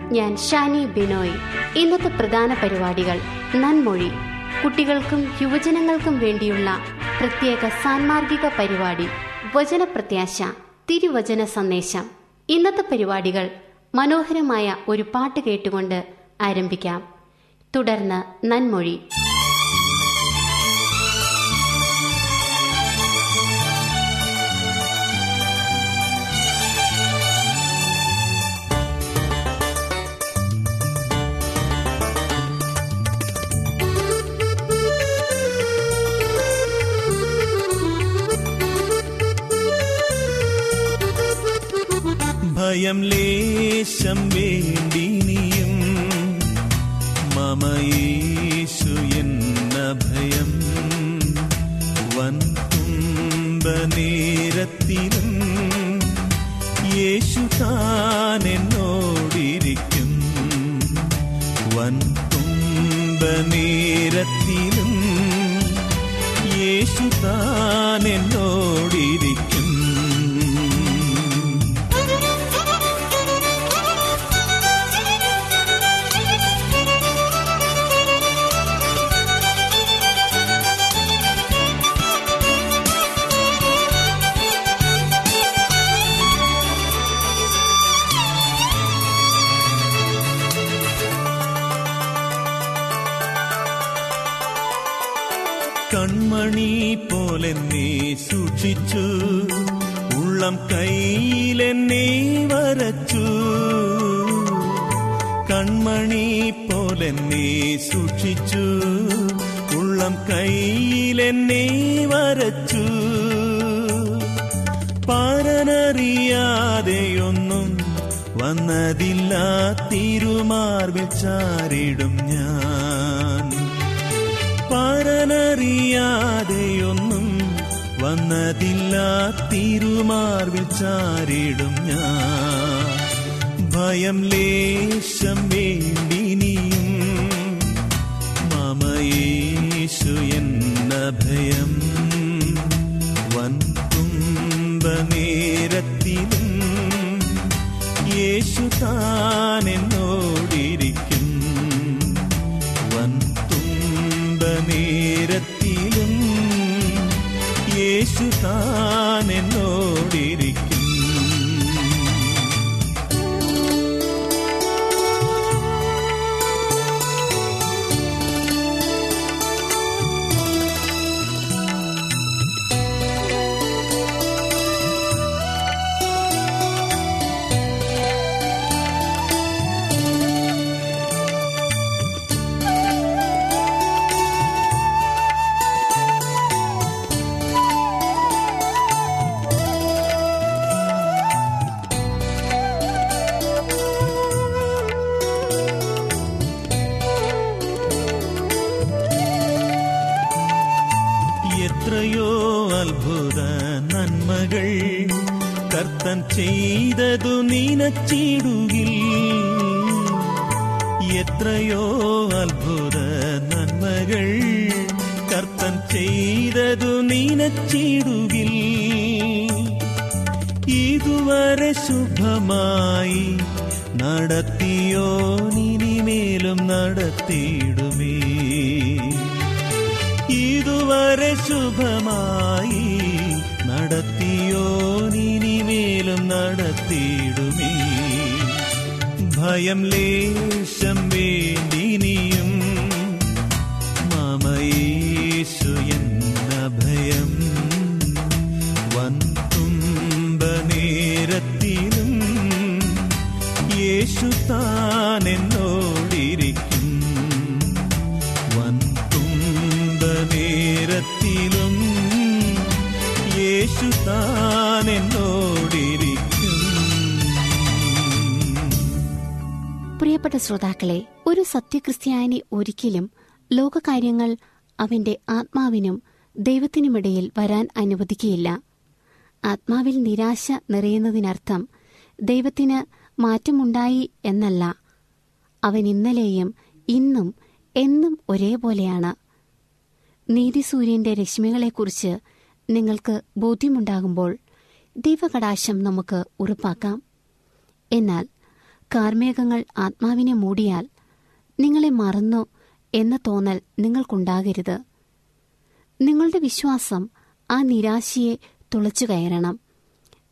ഞാൻ ഷാനി ബിനോയ്. ഇന്നത്തെ പ്രധാന പരിപാടികൾ നന്മൊഴി. കുട്ടികൾക്കും യുവജനങ്ങൾക്കും വേണ്ടിയുള്ള പ്രത്യേക സാൻമാർഗിക പരിപാടി വചനപ്രത്യാശ തിരുവചന സന്ദേശം. ഇന്നത്തെ പരിപാടികൾ മനോഹരമായ ഒരു പാട്ട് കേട്ടുകൊണ്ട് ആരംഭിക്കാം. തുടർന്ന് നന്മൊഴി. ചാരിടും ഞാൻ. ഭയം ലേശം വേണ്ടിനിയും മമയേശു എന്ന ഭയം. വൻ കുംഭമേരത്തിലും യേശു താനെന്നോടിരിക്കും. വൻ കുംഭമേരത്തിലും യേശു താൻ ഭയം ലേശം വേണ്ടിനിയും മമയേശു എന്ന ഭയം വൻ തുമ്പനേരത്തിലും യേശു താൻ പ്രിയപ്പെട്ട ശ്രോതാക്കളെ ഒരു സത്യക്രിസ്ത്യാനി ഒരിക്കലും ലോകകാര്യങ്ങൾ അവന്റെ ആത്മാവിനും ദൈവത്തിനുമിടയിൽ വരാൻ അനുവദിക്കുകയില്ല. ആത്മാവിൽ നിരാശ നിറയുന്നതിനർത്ഥം ദൈവത്തിന് മാറ്റമുണ്ടായി എന്നല്ല. അവൻ ഇന്നലെയും ഇന്നും എന്നും ഒരേപോലെയാണ്. നീതിസൂര്യന്റെ രശ്മികളെക്കുറിച്ച് നിങ്ങൾക്ക് ബോധ്യമുണ്ടാകുമ്പോൾ ദൈവകടാശം നമുക്ക് ഉറപ്പാക്കാം. എന്നാൽ കാർമേഘങ്ങൾ ആത്മാവിനെ മൂടിയാൽ നിങ്ങളെ മറന്നു എന്ന തോന്നൽ നിങ്ങൾക്കുണ്ടാകരുത്. നിങ്ങളുടെ വിശ്വാസം ആ നിരാശയെ തുളച്ചു കയറണം.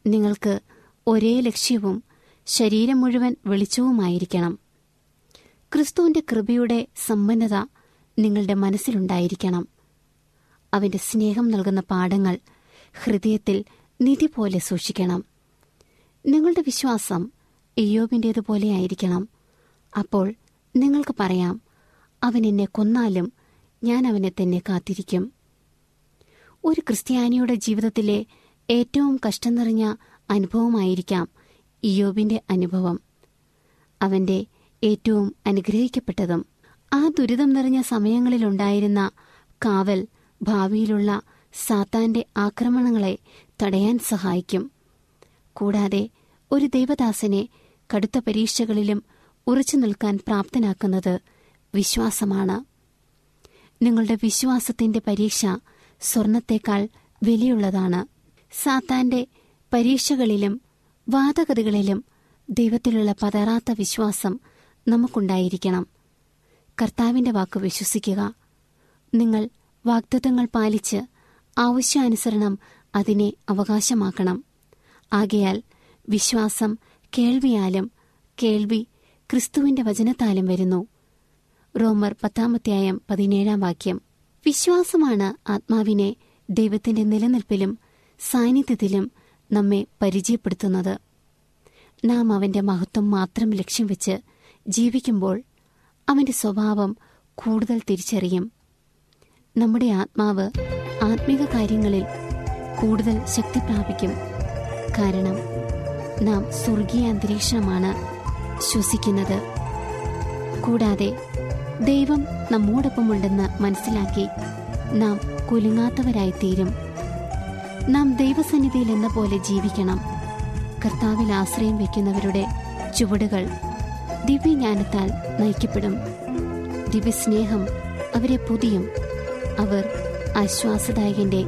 നിങ്ങൾക്ക് ഒരേ ലക്ഷ്യവും ശരീരം മുഴുവൻ വെളിച്ചവുമായിരിക്കണം. ക്രിസ്തുവിന്റെ കൃപയുടെ സമ്പന്നത നിങ്ങളുടെ മനസ്സിലുണ്ടായിരിക്കണം. അവന്റെ സ്നേഹം നൽകുന്ന പാഠങ്ങൾ ഹൃദയത്തിൽ നിധി പോലെ സൂക്ഷിക്കണം. നിങ്ങളുടെ വിശ്വാസം ഇയ്യോബിന്റേതുപോലെ ആയിരിക്കണം. അപ്പോൾ നിങ്ങൾക്ക് പറയാം അവൻ എന്നെ കൊന്നാലും ഞാൻ അവനെ തന്നെ കാത്തിരിക്കും. ഒരു ക്രിസ്ത്യാനിയുടെ ജീവിതത്തിലെ ഏറ്റവും കഷ്ടം നിറഞ്ഞ അനുഭവമായിരിക്കാം ഇയോബിന്റെ അനുഭവം. അവന്റെ ഏറ്റവും അനുഗ്രഹിക്കപ്പെട്ടതും ആ ദുരിതം നിറഞ്ഞ സമയങ്ങളിലുണ്ടായിരുന്ന കാവൽ ഭാവിയിലുള്ള സാത്താന്റെ ആക്രമണങ്ങളെ തടയാൻ സഹായിക്കും. കൂടാതെ ഒരു ദൈവദാസനെ കടുത്ത പരീക്ഷകളിലും ഉറച്ചു നിൽക്കാൻ പ്രാപ്തനാക്കുന്നത് വിശ്വാസമാണ്. നിങ്ങളുടെ വിശ്വാസത്തിന്റെ പരീക്ഷ സ്വർണത്തേക്കാൾ വിലയുള്ളതാണ്. സാത്താന്റെ പരീക്ഷകളിലും വാദഗതികളിലും ദൈവത്തിലുള്ള പതറാത്ത വിശ്വാസം നമുക്കുണ്ടായിരിക്കണം. കർത്താവിന്റെ വാക്ക് വിശ്വസിക്കുക. നിങ്ങൾ വാഗ്ദത്തങ്ങൾ പാലിച്ച് ആവശ്യാനുസരണം അതിനെ അവകാശമാക്കണം. ആകയാൽ വിശ്വാസം കേൾവിയാലും കേൾവി ക്രിസ്തുവിന്റെ വചനത്താലും വരുന്നു. റോമർ പത്താമത്യായം പതിനേഴാം വാക്യം. വിശ്വാസമാണ് ആത്മാവിനെ ദൈവത്തിന്റെ നിലനിൽപ്പിലും സാന്നിധ്യത്തിലും നമ്മെ പരിചയപ്പെടുത്തുന്നത്. നാം അവന്റെ മഹത്വം മാത്രം ലക്ഷ്യം വെച്ച് ജീവിക്കുമ്പോൾ അവന്റെ സ്വഭാവം കൂടുതൽ തിരിച്ചറിയും. നമ്മുടെ ആത്മാവ് ആത്മീക കാര്യങ്ങളിൽ കൂടുതൽ ശക്തി പ്രാപിക്കും. കാരണം നാം സ്വർഗീയ അന്തരീക്ഷമാണ് ശ്വസിക്കുന്നത്. കൂടാതെ ദൈവം നമ്മോടൊപ്പമുണ്ടെന്ന് മനസ്സിലാക്കി നാം കുലുങ്ങാത്തവരായി തീരും നാം ദൈവസന്നിധിയിൽ എന്ന പോലെ ജീവിക്കണം. കർത്താവിൽ ആശ്രയം വയ്ക്കുന്നവരുടെ ചുവടുകൾ ദിവ്യജ്ഞാനത്താൽ നയിക്കപ്പെടും. ദിവ്യസ്നേഹം അവരെ പുതിയും. അവർ ആശ്വാസദായകന്റെ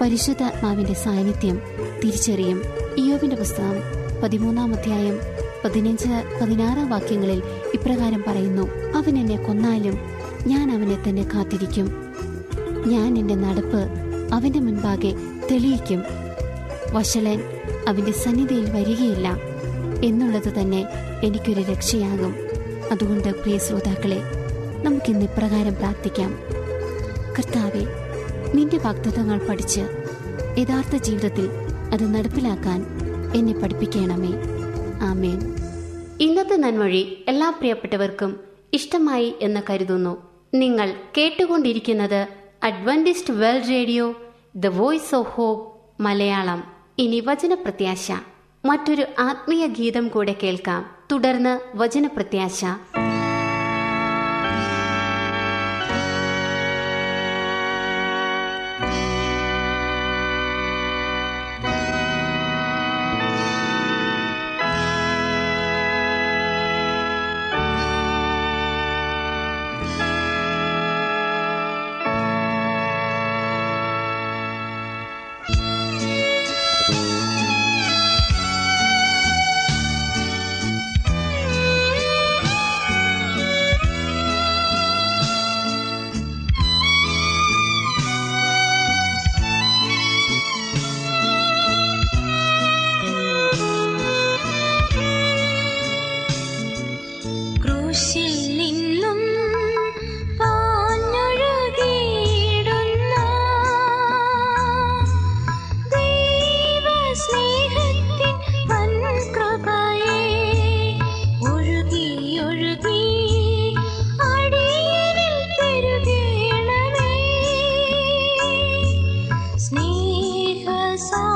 പരിശുദ്ധാത്മാവിന്റെ സാന്നിധ്യം തിരിച്ചറിയും. ഇയോവിന്റെ പുസ്തകം പതിമൂന്നാം അധ്യായം പതിനഞ്ച് പതിനാറാം വാക്യങ്ങളിൽ ഇപ്രകാരം പറയുന്നു. അവൻ എന്നെ കൊന്നാലും ഞാൻ അവനെ തന്നെ കാത്തിരിക്കും. ഞാൻ എന്റെ നടപ്പ് അവന്റെ മുൻപാകെ തെളിയിക്കും. വഷളൻ അവന്റെ സന്നിധിയിൽ വരികയില്ല. എന്നുള്ളത് തന്നെ എനിക്കൊരു രക്ഷയാകും. അതുകൊണ്ട് പ്രിയ ശ്രോതാക്കളെ നമുക്കിന്ന് ഇപ്രകാരം പ്രാർത്ഥിക്കാം. കർത്താവെ നിന്റെ വാഗ്ദത്തങ്ങൾ പഠിച്ച് യഥാർത്ഥ ജീവിതത്തിൽ അത് നടപ്പിലാക്കാൻ എന്നെ പഠിപ്പിക്കണമേ. ആമേൻ. ഇന്നത്തെ നന്മൊഴി എല്ലാ പ്രിയപ്പെട്ടവർക്കും ഇഷ്ടമായി എന്ന് കരുതുന്നു. നിങ്ങൾ കേട്ടുകൊണ്ടിരിക്കുന്നത് Adventist world radio the voice of hope Malayalam. ഇനി വചനപ്രത്യാശ. മറ്റൊരു ആത്മീയ ഗീതം കൂടെ കേൾക്കാം. തുടർന്ന് വചനപ്രത്യാശ. song.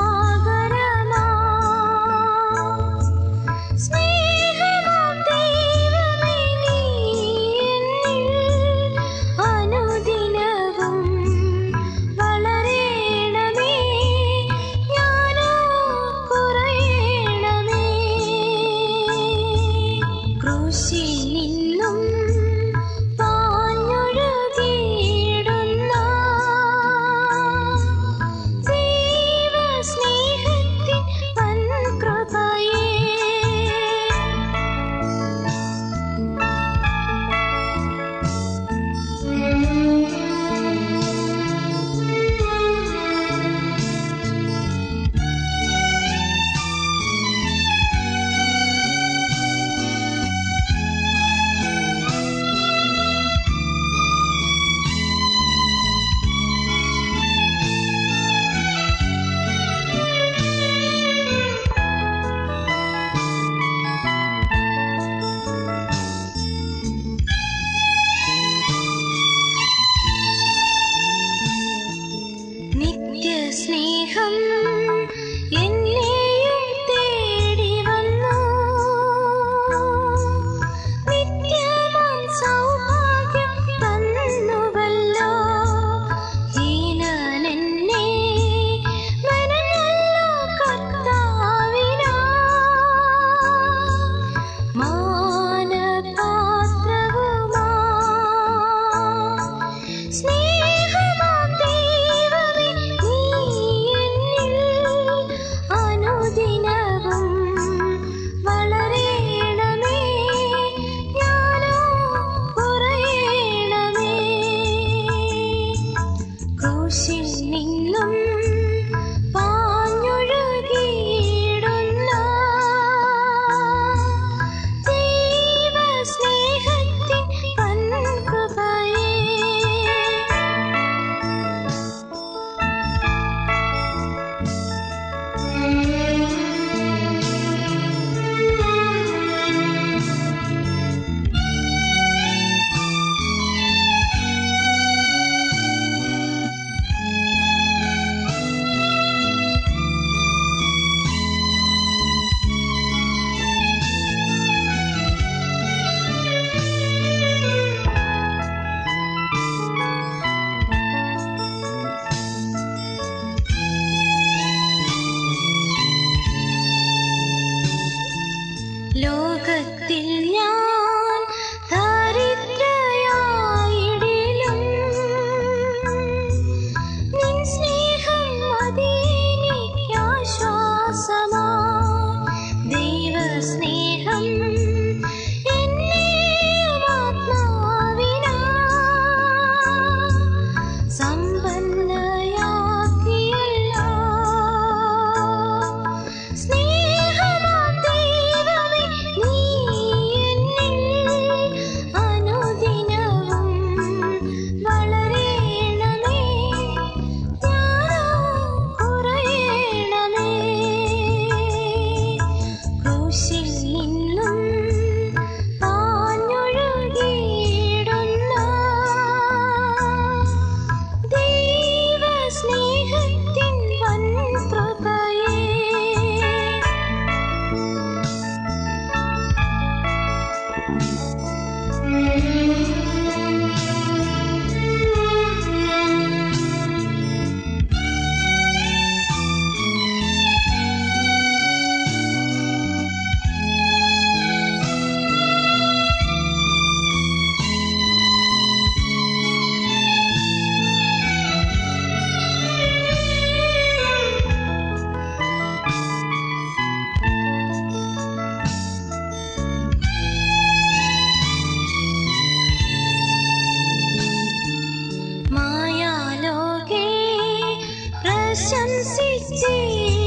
相思น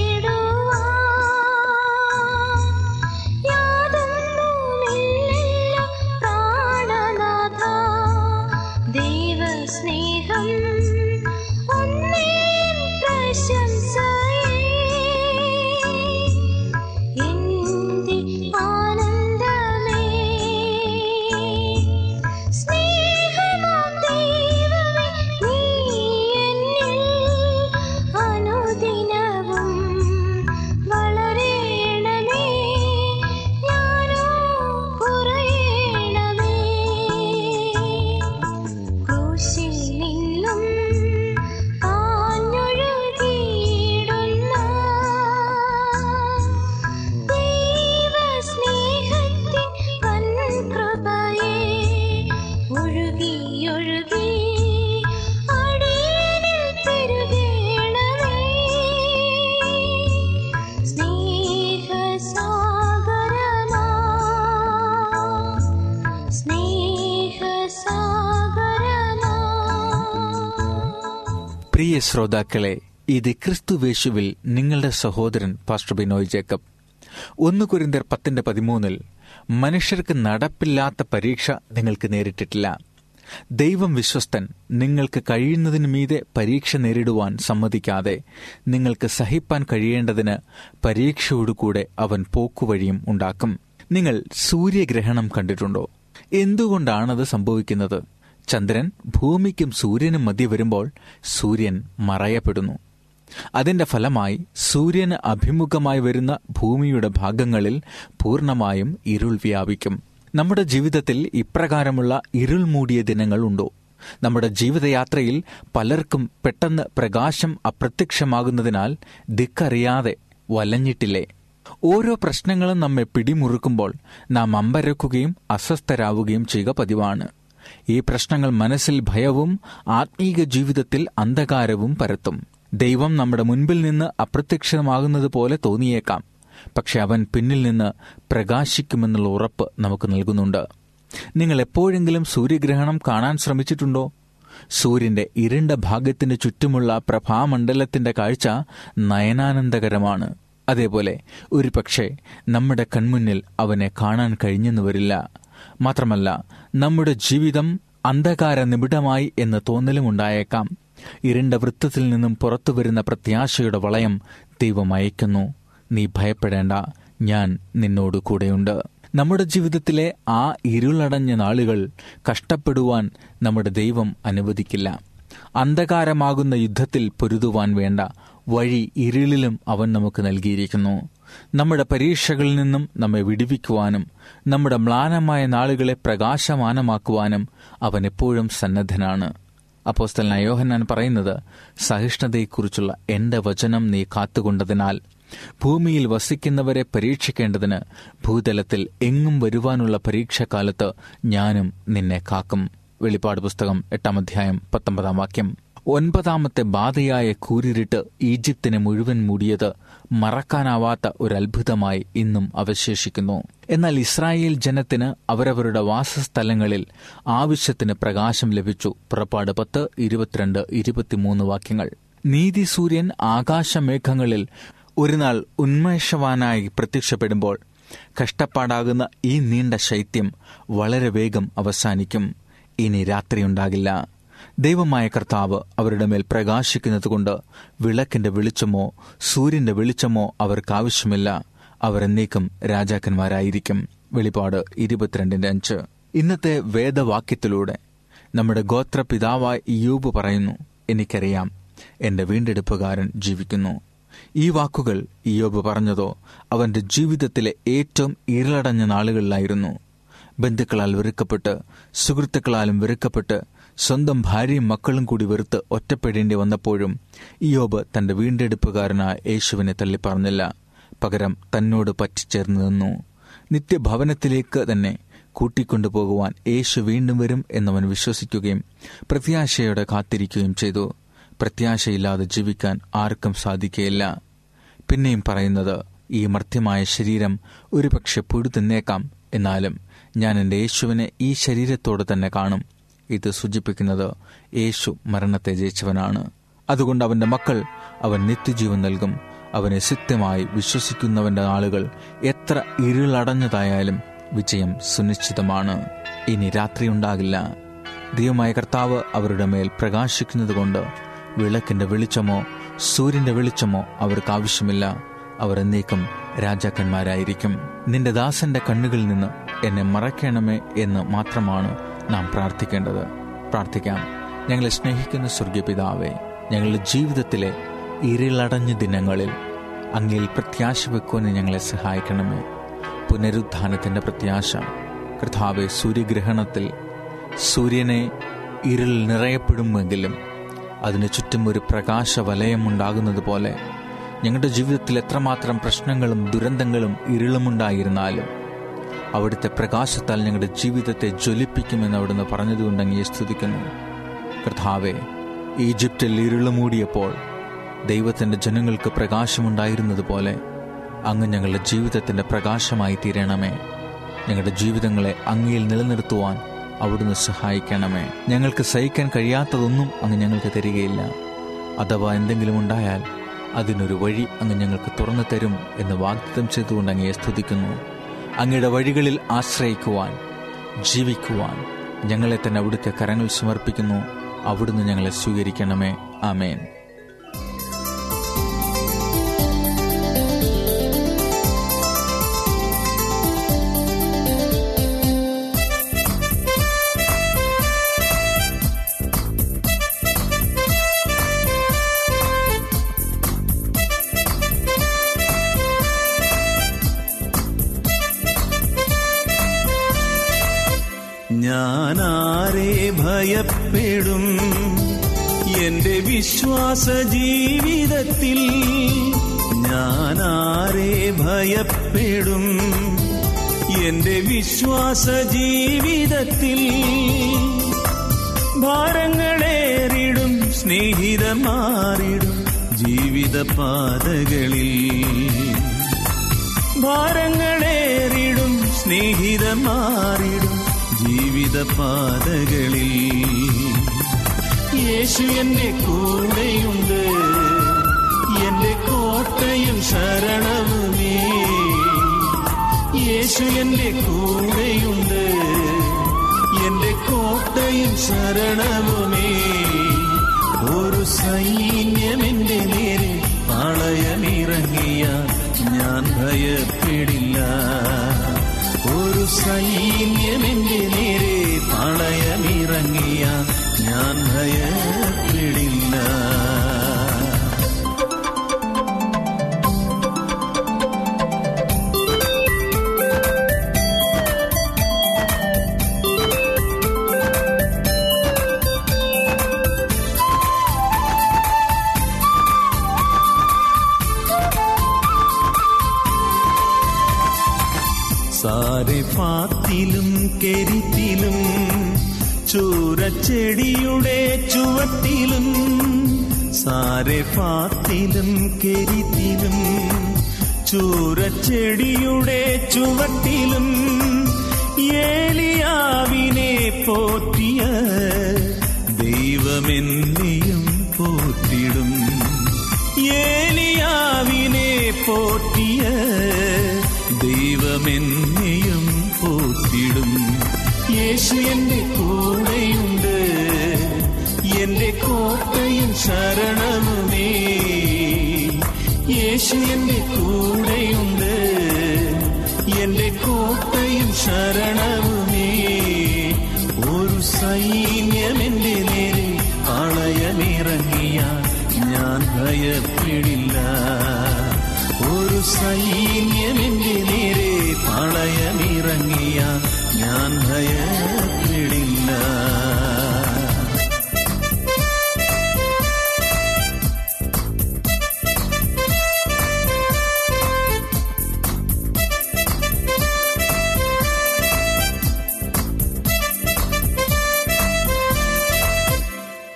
ശ്രോതാക്കളെ ഇത് ക്രിസ്തുവേശുവിൽ നിങ്ങളുടെ സഹോദരൻ പാസ്റ്റർ ബിനോയ് ജേക്കബ്. ഒന്ന് കുരിന്തർ പത്തിന്റെ പതിമൂന്നിൽ മനുഷ്യർക്ക് നടപ്പില്ലാത്ത പരീക്ഷ നിങ്ങൾക്ക് നേരിട്ടിട്ടില്ല. ദൈവം വിശ്വസ്തൻ നിങ്ങൾക്ക് കഴിയുന്നതിന് മീതെ പരീക്ഷ നേരിടുവാൻ സമ്മതിക്കാതെ നിങ്ങൾക്ക് സഹിപ്പാൻ കഴിയേണ്ടതിന് പരീക്ഷയോടുകൂടെ അവൻ പോക്കുവഴിയും ഉണ്ടാക്കും. നിങ്ങൾ സൂര്യഗ്രഹണം കണ്ടിട്ടുണ്ടോ? എന്തുകൊണ്ടാണത് സംഭവിക്കുന്നത്? ചന്ദ്രൻ ഭൂമിക്കും സൂര്യനും മതി വരുമ്പോൾ സൂര്യൻ മറയപ്പെടുന്നു. അതിന്റെ ഫലമായി സൂര്യന് അഭിമുഖമായി വരുന്ന ഭൂമിയുടെ ഭാഗങ്ങളിൽ പൂർണമായും ഇരുൾ വ്യാപിക്കും. നമ്മുടെ ജീവിതത്തിൽ ഇപ്രകാരമുള്ള ഇരുൾ മൂടിയ ദിനങ്ങൾ ഉണ്ടോ? നമ്മുടെ ജീവിതയാത്രയിൽ പലർക്കും പെട്ടെന്ന് പ്രകാശം അപ്രത്യക്ഷമാകുന്നതിനാൽ ദിക്കറിയാതെ വലഞ്ഞിട്ടില്ലേ? ഓരോ പ്രശ്നങ്ങളും നമ്മെ പിടിമുറുക്കുമ്പോൾ നാം അമ്പരക്കുകയും അസ്വസ്ഥരാവുകയും ചെയ്യുക പതിവാണ്. ഈ പ്രശ്നങ്ങൾ മനസ്സിൽ ഭയവും ആത്മീക ജീവിതത്തിൽ അന്ധകാരവും പരത്തും. ദൈവം നമ്മുടെ മുൻപിൽ നിന്ന് അപ്രത്യക്ഷമാകുന്നത് പോലെ തോന്നിയേക്കാം. പക്ഷെ അവൻ പിന്നിൽ നിന്ന് പ്രകാശിക്കുമെന്നുള്ള ഉറപ്പ് നമുക്ക് നൽകുന്നുണ്ട്. നിങ്ങൾ എപ്പോഴെങ്കിലും സൂര്യഗ്രഹണം കാണാൻ ശ്രമിച്ചിട്ടുണ്ടോ? സൂര്യന്റെ ഇരുണ്ട ഭാഗത്തിന് ചുറ്റുമുള്ള പ്രഭാമണ്ഡലത്തിന്റെ കാഴ്ച നയനാനന്ദകരമാണ്. അതേപോലെ ഒരു പക്ഷേ നമ്മുടെ കൺമുന്നിൽ അവനെ കാണാൻ കഴിഞ്ഞെന്ന് വരില്ല. മാത്രമല്ല നമ്മുടെ ജീവിതം അന്ധകാര നിബിഡമായി എന്ന് തോന്നലും ഉണ്ടായേക്കാം ഇരുണ്ട വൃത്തത്തിൽ നിന്നും പുറത്തു വരുന്ന പ്രത്യാശയുടെ വളയം ദൈവം അയക്കുന്നു നീ ഭയപ്പെടേണ്ട ഞാൻ നിന്നോട് കൂടെയുണ്ട്. നമ്മുടെ ജീവിതത്തിലെ ആ ഇരുളടഞ്ഞ നാളുകൾ കഷ്ടപ്പെടുവാൻ നമ്മുടെ ദൈവം അനുവദിക്കില്ല. അന്ധകാരമാകുന്ന യുദ്ധത്തിൽ പൊരുതുവാൻ വേണ്ട വഴി ഇരുളിലും അവൻ നമുക്ക് നൽകിയിരിക്കുന്നു. നമ്മുടെ പരീക്ഷകളിൽ നിന്നും നമ്മെ വിടിവിക്കുവാനും നമ്മുടെ മ്ലാനമായ നാളുകളെ പ്രകാശമാനമാക്കുവാനും അവൻ എപ്പോഴും സന്നദ്ധനാണ്. അപ്പോസ്തലനായ യോഹന്നാൻ പറയുന്നത് സഹിഷ്ണുതയെക്കുറിച്ചുള്ള എന്റെ വചനം നീ കാത്തുകൊണ്ടതിനാൽ ഭൂമിയിൽ വസിക്കുന്നവരെ പരീക്ഷിക്കേണ്ടതിന് ഭൂതലത്തിൽ എങ്ങും വരുവാനുള്ള പരീക്ഷക്കാലത്ത് ഞാനും നിന്നെ കാക്കും. വെളിപ്പാട് പുസ്തകം എട്ടാം അധ്യായം പത്തൊമ്പതാം വാക്യം. ഒൻപതാമത്തെ ബാധയായ കൂരിരുട്ട് ഈജിപ്തിനെ മുഴുവൻ മൂടിയത് മറക്കാനാവാത്ത ഒരു അത്ഭുതമായി ഇന്നും അവശേഷിക്കുന്നു. എന്നാൽ ഇസ്രായേൽ ജനത്തിന് അവരവരുടെ വാസസ്ഥലങ്ങളിൽ ആവശ്യത്തിന് പ്രകാശം ലഭിച്ചു. പുറപ്പാട് പത്ത് ഇരുപത്തിരണ്ട് ഇരുപത്തിമൂന്ന് വാക്യങ്ങൾ. നീതി സൂര്യൻ ആകാശമേഘങ്ങളിൽ ഒരു നാൾ ഉന്മേഷവാനായി പ്രത്യക്ഷപ്പെടുമ്പോൾ കഷ്ടപ്പാടാകുന്ന ഈ നീണ്ട ശൈത്യം വളരെ വേഗം അവസാനിക്കും. ഇനി രാത്രിയുണ്ടാകില്ല. ദൈവമായ കർത്താവ് അവരുടെ മേൽ പ്രകാശിക്കുന്നതുകൊണ്ട് വിളക്കിന്റെ വെളിച്ചമോ സൂര്യന്റെ വെളിച്ചമോ അവർക്ക് ആവശ്യമില്ല. അവർ എന്നേക്കും രാജാക്കന്മാരായിരിക്കും. വെളിപാട് ഇരുപത്തിരണ്ടിന്റെ അഞ്ച്. ഇന്നത്തെ വേദവാക്യത്തിലൂടെ നമ്മുടെ ഗോത്രപിതാവായ യൂബ് പറയുന്നു എനിക്കറിയാം എന്റെ വീണ്ടെടുപ്പുകാരൻ ജീവിക്കുന്നു. ഈ വാക്കുകൾ ഇയോബ് പറഞ്ഞതോ അവന്റെ ജീവിതത്തിലെ ഏറ്റവും ഇരുളടഞ്ഞ നാളുകളിലായിരുന്നു. ബന്ധുക്കളാൽ വെറുക്കപ്പെട്ട് സുഹൃത്തുക്കളാലും വെറുക്കപ്പെട്ട് സ്വന്തം ഭാര്യയും മക്കളും കൂടി വെറുത്ത് ഒറ്റപ്പെടേണ്ടി വന്നപ്പോഴും ഇയോബ് തന്റെ വീണ്ടെടുപ്പുകാരനായ യേശുവിനെ തള്ളിപ്പറഞ്ഞില്ല. പകരം തന്നോട് പറ്റിച്ചേർന്നു നിന്നു. നിത്യഭവനത്തിലേക്ക് തന്നെ കൂട്ടിക്കൊണ്ടുപോകുവാൻ യേശു വീണ്ടും വരും എന്നവൻ വിശ്വസിക്കുകയും പ്രത്യാശയോടെ കാത്തിരിക്കുകയും ചെയ്തു. പ്രത്യാശയില്ലാതെ ജീവിക്കാൻ ആർക്കും സാധിക്കുകയില്ല. പിന്നെയും പറയുന്നത് ഈ മർത്യമായ ശരീരം ഒരുപക്ഷെ പുഴുതിന്നേക്കാം. എന്നാലും ഞാൻ എന്റെ യേശുവിനെ ഈ ശരീരത്തോടെ തന്നെ കാണും. ഇത് സൂചിപ്പിക്കുന്നത് യേശു മരണത്തെ ജയിച്ചവനാണ്. അതുകൊണ്ട് അവന്റെ മക്കൾ അവൻ നിത്യജീവൻ നൽകും. അവനെ സത്യമായി വിശ്വസിക്കുന്നവന്റെ ആളുകൾ എത്ര ഇരുളടഞ്ഞതായാലും വിജയം സുനിശ്ചിതമാണ്. ഇനി രാത്രിയുണ്ടാകില്ല ദൈവമായ കർത്താവ് അവരുടെ മേൽ പ്രകാശിക്കുന്നത് കൊണ്ട് വിളക്കിന്റെ വെളിച്ചമോ സൂര്യന്റെ വെളിച്ചമോ അവർക്ക് ആവശ്യമില്ല. അവർ എന്നേക്കും രാജാക്കന്മാരായിരിക്കും. നിന്റെ ദാസന്റെ കണ്ണുകളിൽ നിന്ന് എന്നെ മറയ്ക്കണമേ എന്ന് മാത്രമാണ് നാം പ്രാർത്ഥിക്കേണ്ടത്. പ്രാർത്ഥിക്കാം. ഞങ്ങളെ സ്നേഹിക്കുന്ന സ്വർഗീയ പിതാവേ ഞങ്ങളുടെ ജീവിതത്തിലെ ഇരുളടഞ്ഞ ദിനങ്ങളിൽ അങ്ങിൽ പ്രത്യാശ വെക്കുവാൻ ഞങ്ങളെ സഹായിക്കണമേ. പുനരുത്ഥാനത്തിന്റെ പ്രത്യാശ. കർത്താവെ സൂര്യഗ്രഹണത്തിൽ സൂര്യനെ ഇരുൾ നിറയപ്പെടുമെങ്കിലും അതിന് ചുറ്റും ഒരു പ്രകാശ വലയമുണ്ടാകുന്നത് പോലെ ഞങ്ങളുടെ ജീവിതത്തിൽ എത്രമാത്രം പ്രശ്നങ്ങളും ദുരന്തങ്ങളും ഇരുളുമുണ്ടായിരുന്നാലും അവിടുത്തെ പ്രകാശത്താൽ ഞങ്ങളുടെ ജീവിതത്തെ ജ്വലിപ്പിക്കുമെന്ന് അവിടുന്ന് പറഞ്ഞതുകൊണ്ട് അങ്ങേ സ്തുതിക്കുന്നു. കർത്താവെ ഈജിപ്തിൽ ഇരുളുമൂടിയപ്പോൾ ദൈവത്തിന്റെ ജനങ്ങൾക്ക് പ്രകാശമുണ്ടായിരുന്നതുപോലെ അങ്ങ് ഞങ്ങളുടെ ജീവിതത്തിന്റെ പ്രകാശമായി തീരണമേ. ഞങ്ങളുടെ ജീവിതങ്ങളെ അങ്ങയിൽ നിലനിർത്തുവാൻ അവിടുന്ന് സഹായിക്കണമേ. ഞങ്ങൾക്ക് സഹിക്കാൻ കഴിയാത്തതൊന്നും അങ്ങ് ഞങ്ങൾക്ക് തരികയില്ല. അഥവാ എന്തെങ്കിലും ഉണ്ടായാൽ അതിനൊരു വഴി അങ്ങ് ഞങ്ങൾക്ക് തുറന്നു തരും എന്ന് വാഗ്ദത്തം ചെയ്തുകൊണ്ട് അങ്ങയെ സ്തുതിക്കുന്നു. അങ്ങയുടെ വഴികളിൽ ആശ്രയിക്കുവാൻ ജീവിക്കുവാൻ ഞങ്ങളെ തന്നെ അവിടുത്തെ കരങ്ങൾ സമർപ്പിക്കുന്നു. അവിടുന്ന് ഞങ്ങളെ സ്വീകരിക്കണമേ. ആമേൻ. ജീവിതത്തിൽ ഭാരങ്ങളേറിടും സ്നേഹിതമാറിടും ജീവിത പാതകളിൽ ഭാരങ്ങളേറിടും സ്നേഹിതമാറിടും ജീവിത പാതകളിൽ യേശു എന്റെ കൂടെയുണ്ട് എന്റെ കോട്ടയും ശരണവുമേ. യേശു എന്റെ കൂടെയുണ്ട്. എന്റെ കോട്ടയും ശരണവുമേ ഒരു സൈന്യം എന്റെ നേരെ പാളയമിറങ്ങിയ ഞാൻ ഭയപ്പെടില്ല. ഒരു സൈന്യം എന്റെ നേരെ പാളയമിറങ്ങിയ ഞാൻ ഭയപ്പെടില്ല. കെരിത്തിലും ചൂരച്ചെടിയുടെ ചുവട്ടിലും സാരെ പാത്തിലും കെരിത്തിലും ചൂരച്ചെടിയുടെ ചുവട്ടിലും ഏലിയാവിനെ പോറ്റിയ ദൈവമെന്നെയും പോറ്റിടും. ഏലിയാവിനെ പോറ്റിയ ദൈവമെന്നെയും പോറ്റിടും യേശു എന്റെ കൂടെയുണ്ട്. എന്റെ കോട്ടയും ശരണമേ യേശു എന്റെ കൂടെയുണ്ട്. എന്റെ കോട്ടയും ശരണവുമേ ഒരു സൈന്യം എന്റെ നേരെ പാളയമിറങ്ങിയ ഞാൻ ഭയപ്പെടില്ല. ഒരു സൈന്യം എന്റെ നേരെ പാളയമിറങ്ങിയ ഞാൻ ഭയപ്പെടില്ല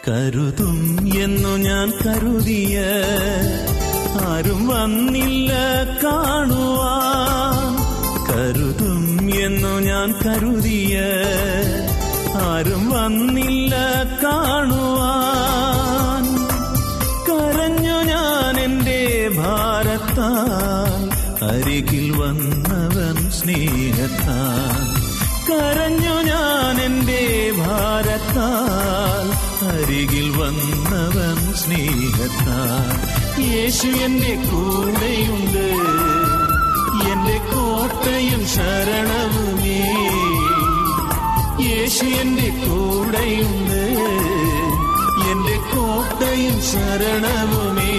കരുതും എന്നു ഞാൻ കരുതിയ ആരും വന്നില്ല. എന്നു ഞാൻ കരുതിയ ആരും വന്നില്ല കാണുവാൻ. കരഞ്ഞു ഞാൻ എന്റെ ഭാരത്താൽ അരികിൽ വന്നവൻ സ്നേഹത്താൽ. കരഞ്ഞു ഞാൻ എന്റെ ഭാരത്താൽ അരികിൽ വന്നവൻ സ്നേഹത്താൽ. യേശു എന്റെ കൂടെയുണ്ട്. കോട്ടയും ശരണവുമേ. യേശു എന്റെ കൂടെയുണ്ട്. എന്റെ കോട്ടയും ശരണവുമേ.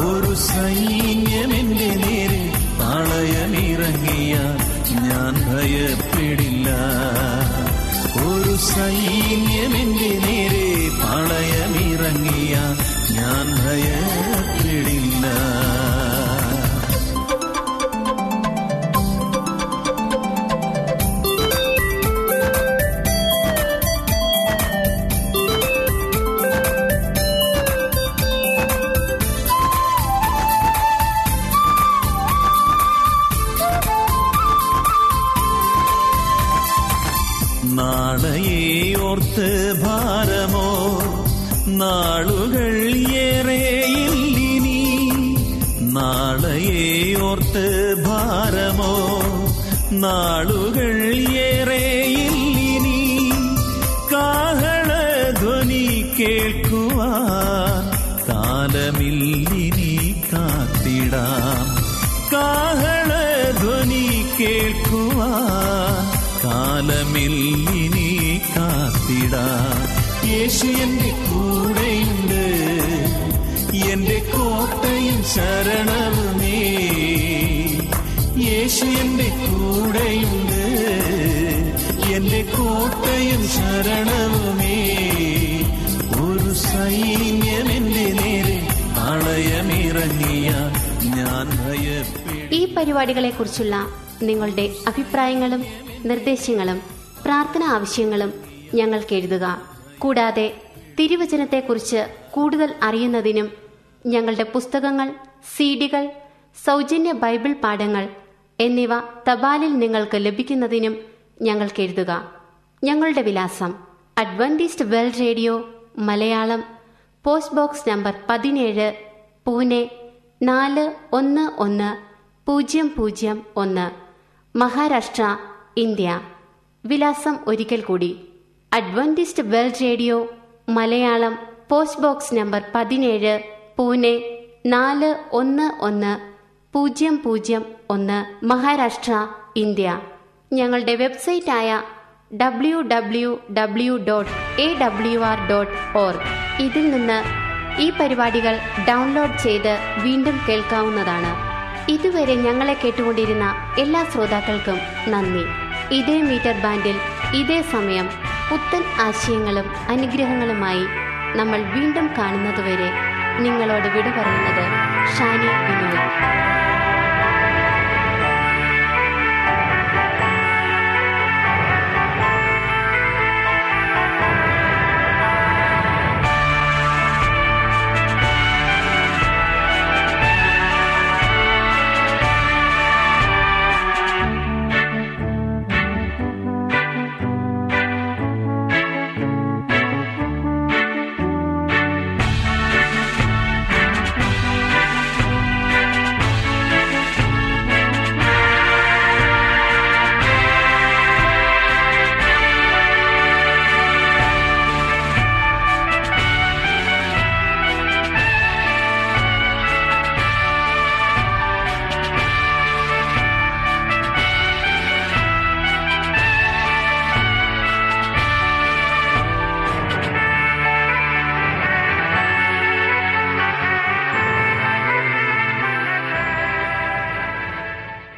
ഒരു സൈന്യം എന്റെ നേരെ പാളയമിറങ്ങിയ ഞാൻ ഭയപ്പെടില്ല. ഒരു സൈന്യം എന്റെ നേരെ പാളയമിറങ്ങിയ ഞാൻ ഭയപ്പെടില്ല. കാലമില്ലിനി കാത്തിടാം. യേശു എന്റെ കൂടെയുണ്ട്. എന്റെ കോട്ടയും ശരണവുമേ യേശു എന്റെ കൂടെയുണ്ട്. എന്റെ കോട്ടയും ശരണവുമേ ഒരു സൈന്യം എന്റെ നേരെ അളയമിറങ്ങിയ ഞാൻ ഭയപ്പെടും ഈ പരിപാടികളെക്കുറിച്ചുള്ള നിങ്ങളുടെ അഭിപ്രായങ്ങളും നിർദ്ദേശങ്ങളും പ്രാർത്ഥന ആവശ്യങ്ങളും ഞങ്ങൾക്ക് എഴുതുക. കൂടാതെ തിരുവചനത്തെക്കുറിച്ച് കൂടുതൽ അറിയുന്നതിനും ഞങ്ങളുടെ പുസ്തകങ്ങൾ സീഡികൾ സൗജന്യ ബൈബിൾ പാഠങ്ങൾ എന്നിവ തപാലിൽ നിങ്ങൾക്ക് ലഭിക്കുന്നതിനും ഞങ്ങൾക്ക് എഴുതുക. ഞങ്ങളുടെ വിലാസം Adventist world radio Malayalam post box number പതിനേഴ് പൂനെ നാല് ഒന്ന് ഒന്ന് പൂജ്യം പൂജ്യം ഒന്ന് മഹാരാഷ്ട്ര ഇന്ത്യ. വിലാസം ഒരിക്കൽ കൂടി. Adventist world radio Malayalam post box number പതിനേഴ് പൂനെ നാല് ഒന്ന് ഒന്ന് പൂജ്യം പൂജ്യം ഒന്ന് മഹാരാഷ്ട്ര ഇന്ത്യ. ഞങ്ങളുടെ വെബ്സൈറ്റായ W W W dot A W R dot org ഇതിൽ നിന്ന് ഈ പരിപാടികൾ ഡൗൺലോഡ് ചെയ്ത് വീണ്ടും കേൾക്കാവുന്നതാണ്. ഇതുവരെ ഞങ്ങളെ കേട്ടുകൊണ്ടിരുന്ന എല്ലാ ശ്രോതാക്കൾക്കും നന്ദി. ഇതേ മീറ്റർ ബാൻഡിൽ ഇതേ സമയം പുത്തൻ ആശയങ്ങളും അനുഗ്രഹങ്ങളുമായി നമ്മൾ വീണ്ടും കാണുന്നതുവരെ നിങ്ങളോട് വിട പറയുന്നത് ഷാനി വിനോയ്